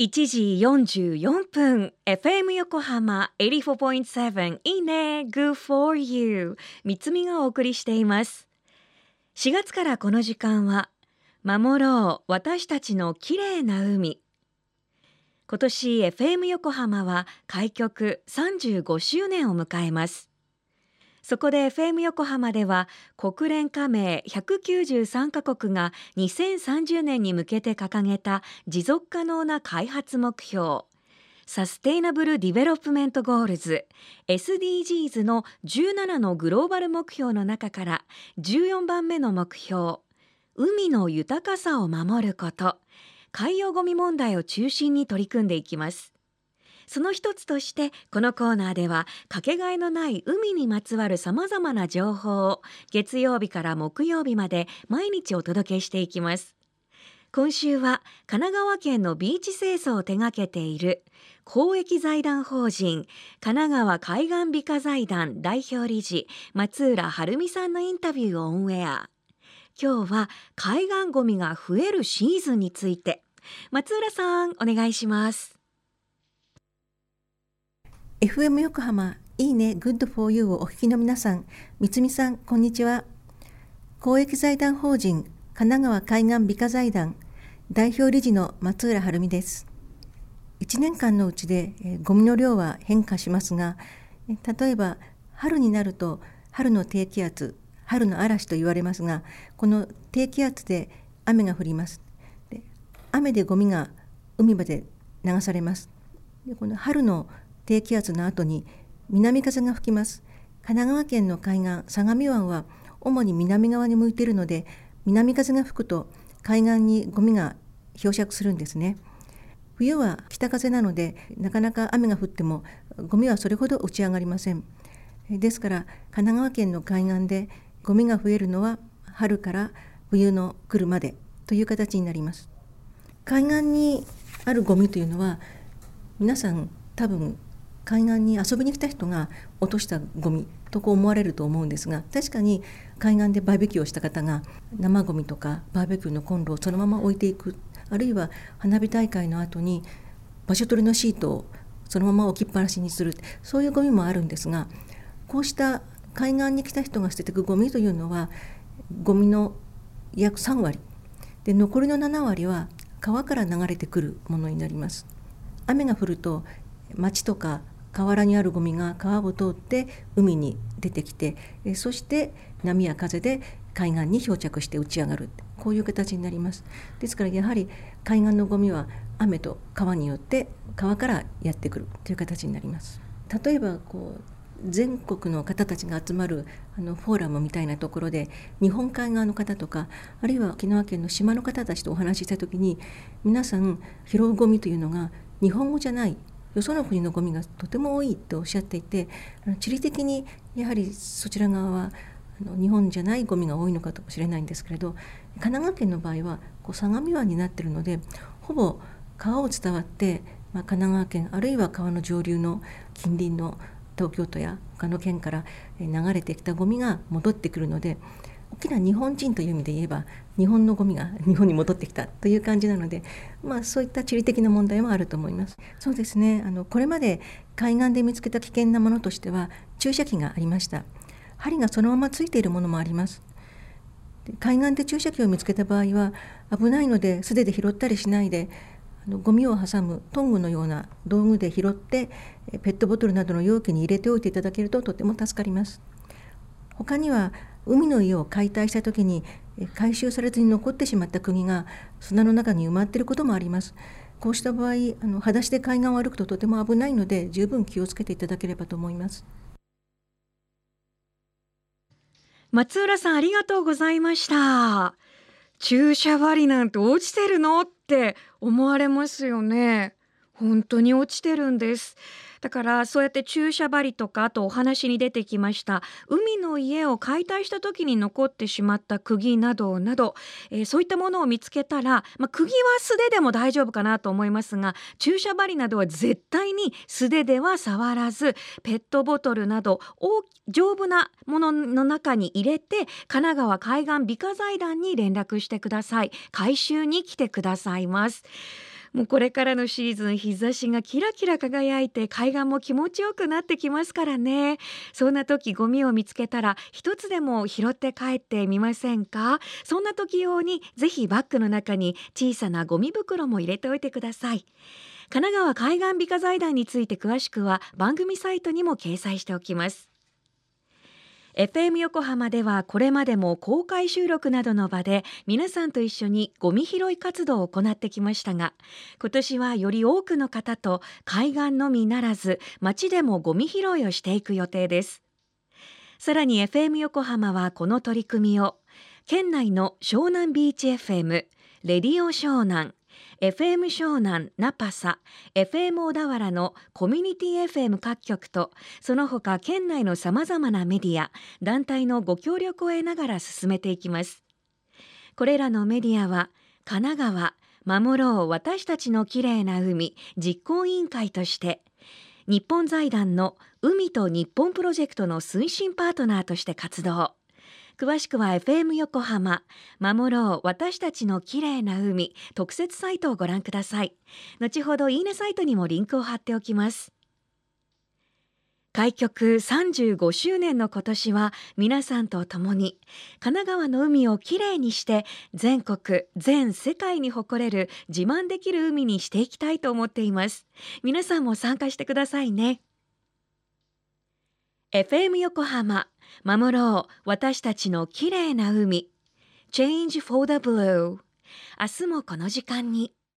1時44分。FM 横浜84.7いいね。Good for you 三つみがお送りしています。4月からこの時間は守ろう私たちの綺麗な海。今年 FM 横浜は開局35周年を迎えます。そこで FM 横浜では国連加盟193カ国が2030年に向けて掲げた持続可能な開発目標。Sustainable Development Goals。SDGs の17のグローバル目標の中から14番目の目標。海の豊かさを守ること。海洋ごみ問題を中心に取り組んでいきます。その一つとしてこのコーナーではかけがえのない海にまつわるさまざまな情報を月曜日から木曜日まで毎日お届けしていきます。今週は神奈川県のビーチ清掃を手掛けている公益財団法人神奈川海岸美化財団代表理事松浦晴美さんのインタビューをオンエア。今日は海岸ゴミが増えるシーズンについて。松浦さんお願いします。FM 横浜いいね Good for You をお聞きの皆さん、三つさん、こんにちは。公益財団法人神奈川海岸美化財団代表理事の松浦晴美です。1年間のうちで、えゴミの量は変化しますが、例えば春になると春の低気圧、春の嵐と言われますが、この低気圧で雨が降ります。雨でゴミが海まで流されます。でこの春の低気圧の後に南風が吹きます。神奈川県の海岸相模湾は主に南側に向いているので南風が吹くと海岸にゴミが漂着するんですね。冬は北風なのでなかなか雨が降ってもゴミはそれほど打ち上がりません。ですから神奈川県の海岸でゴミが増えるのは春から冬の来るまでという形になります。海岸にあるゴミというのは皆さん多分海岸に遊びに来た人が落としたゴミとこう思われると思うんですが確かに海岸でバーベキューをした方が生ゴミとかバーベキューのコンロをそのまま置いていくあるいは花火大会の後に場所取りのシートをそのまま置きっぱなしにするそういうゴミもあるんですがこうした海岸に来た人が捨てていくゴミというのはゴミの約3割で残りの7割は川から流れてくるものになります。雨が降ると町とか河原にあるゴミが川を通って海に出てきてそして波や風で海岸に漂着して打ち上がる。こういう形になります。ですからやはり海岸のゴミは雨と川によって川からやってくる。という形になります。例えばこう全国の方たちが集まるあのフォーラムみたいなところで日本海側の方とかあるいは沖縄県の島の方たちとお話しした時に皆さん拾うゴミというのが日本語じゃないよその国のゴミがとても多いとおっしゃっていて地理的にやはりそちら側は日本じゃないゴミが多いのかもしれないんですけれど神奈川県の場合はこう相模湾になってるのでほぼ川を伝わって、まあ、神奈川県あるいは川の上流の近隣の東京都や他の県から流れてきたゴミが戻ってくるのできな日本人という意味で言えば日本のゴミが 日本に戻ってきたという感じなので、まあ、そういった地理的な問題もあると思います。そうですね。あのこれまで海岸で見つけた危険なものとしては注射器がありました。針がそのままついているものもあります。海岸で注射器を見つけた場合は危ないので素手で拾ったりしないであのゴミを挟むトングのような道具で拾ってペットボトルなどの容器に入れておいていただけるととても助かります。他には海の家を解体した時に回収されずに残ってしまった釘が砂の中に埋まっていることもあります。こうした場合、あの裸足で海岸を歩くととても危ないので、十分気をつけていただければと思います。松浦さん、ありがとうございました。注射針なんて落ちてるの？って思われますよね。本当に落ちてるんです。だからそうやって注射針とかあとお話に出てきました海の家を解体した時に残ってしまった釘などなど、えー、そういったものを見つけたら、まあ、釘は素手でも大丈夫かなと思いますが注射針などは絶対に素手では触らずペットボトルなど丈夫なものの中に入れて神奈川海岸美化財団に連絡してください。回収に来てくださいます。もうこれからのシーズン日差しがキラキラ輝いて海岸も気持ちよくなってきますからね。そんな時ゴミを見つけたら一つでも拾って帰ってみませんか？そんな時用にぜひバッグの中に小さなゴミ袋も入れておいてください。神奈川海岸美化財団について詳しくは番組サイトにも掲載しておきます。FM 横浜ではこれまでも公開収録などの場で皆さんと一緒にゴミ拾い活動を行ってきましたが今年はより多くの方と海岸のみならず街でもゴミ拾いをしていく予定です。さらに FM 横浜はこの取り組みを県内の湘南ビーチ FM レディオ湘南 FM 湘南ナパサ FM 小田原のコミュニティ FM 各局とその他県内のさまざまなメディア団体のご協力を得ながら進めていきます。これらのメディアは神奈川守ろう私たちのきれいな海実行委員会として日本財団の海と日本プロジェクトの推進パートナーとして活動。詳しくは FM 横浜守ろう私たちの綺麗な海特設サイトをご覧ください。後ほどいいねサイトにもリンクを貼っておきます。開局35周年の今年は皆さんと共に神奈川の海をきれいにして全国全世界に誇れる自慢できる海にしていきたいと思っています。皆さんも参加してくださいね。FM 横浜守ろう。私たちの綺麗な海。Change for the Blue 明日もこの時間に。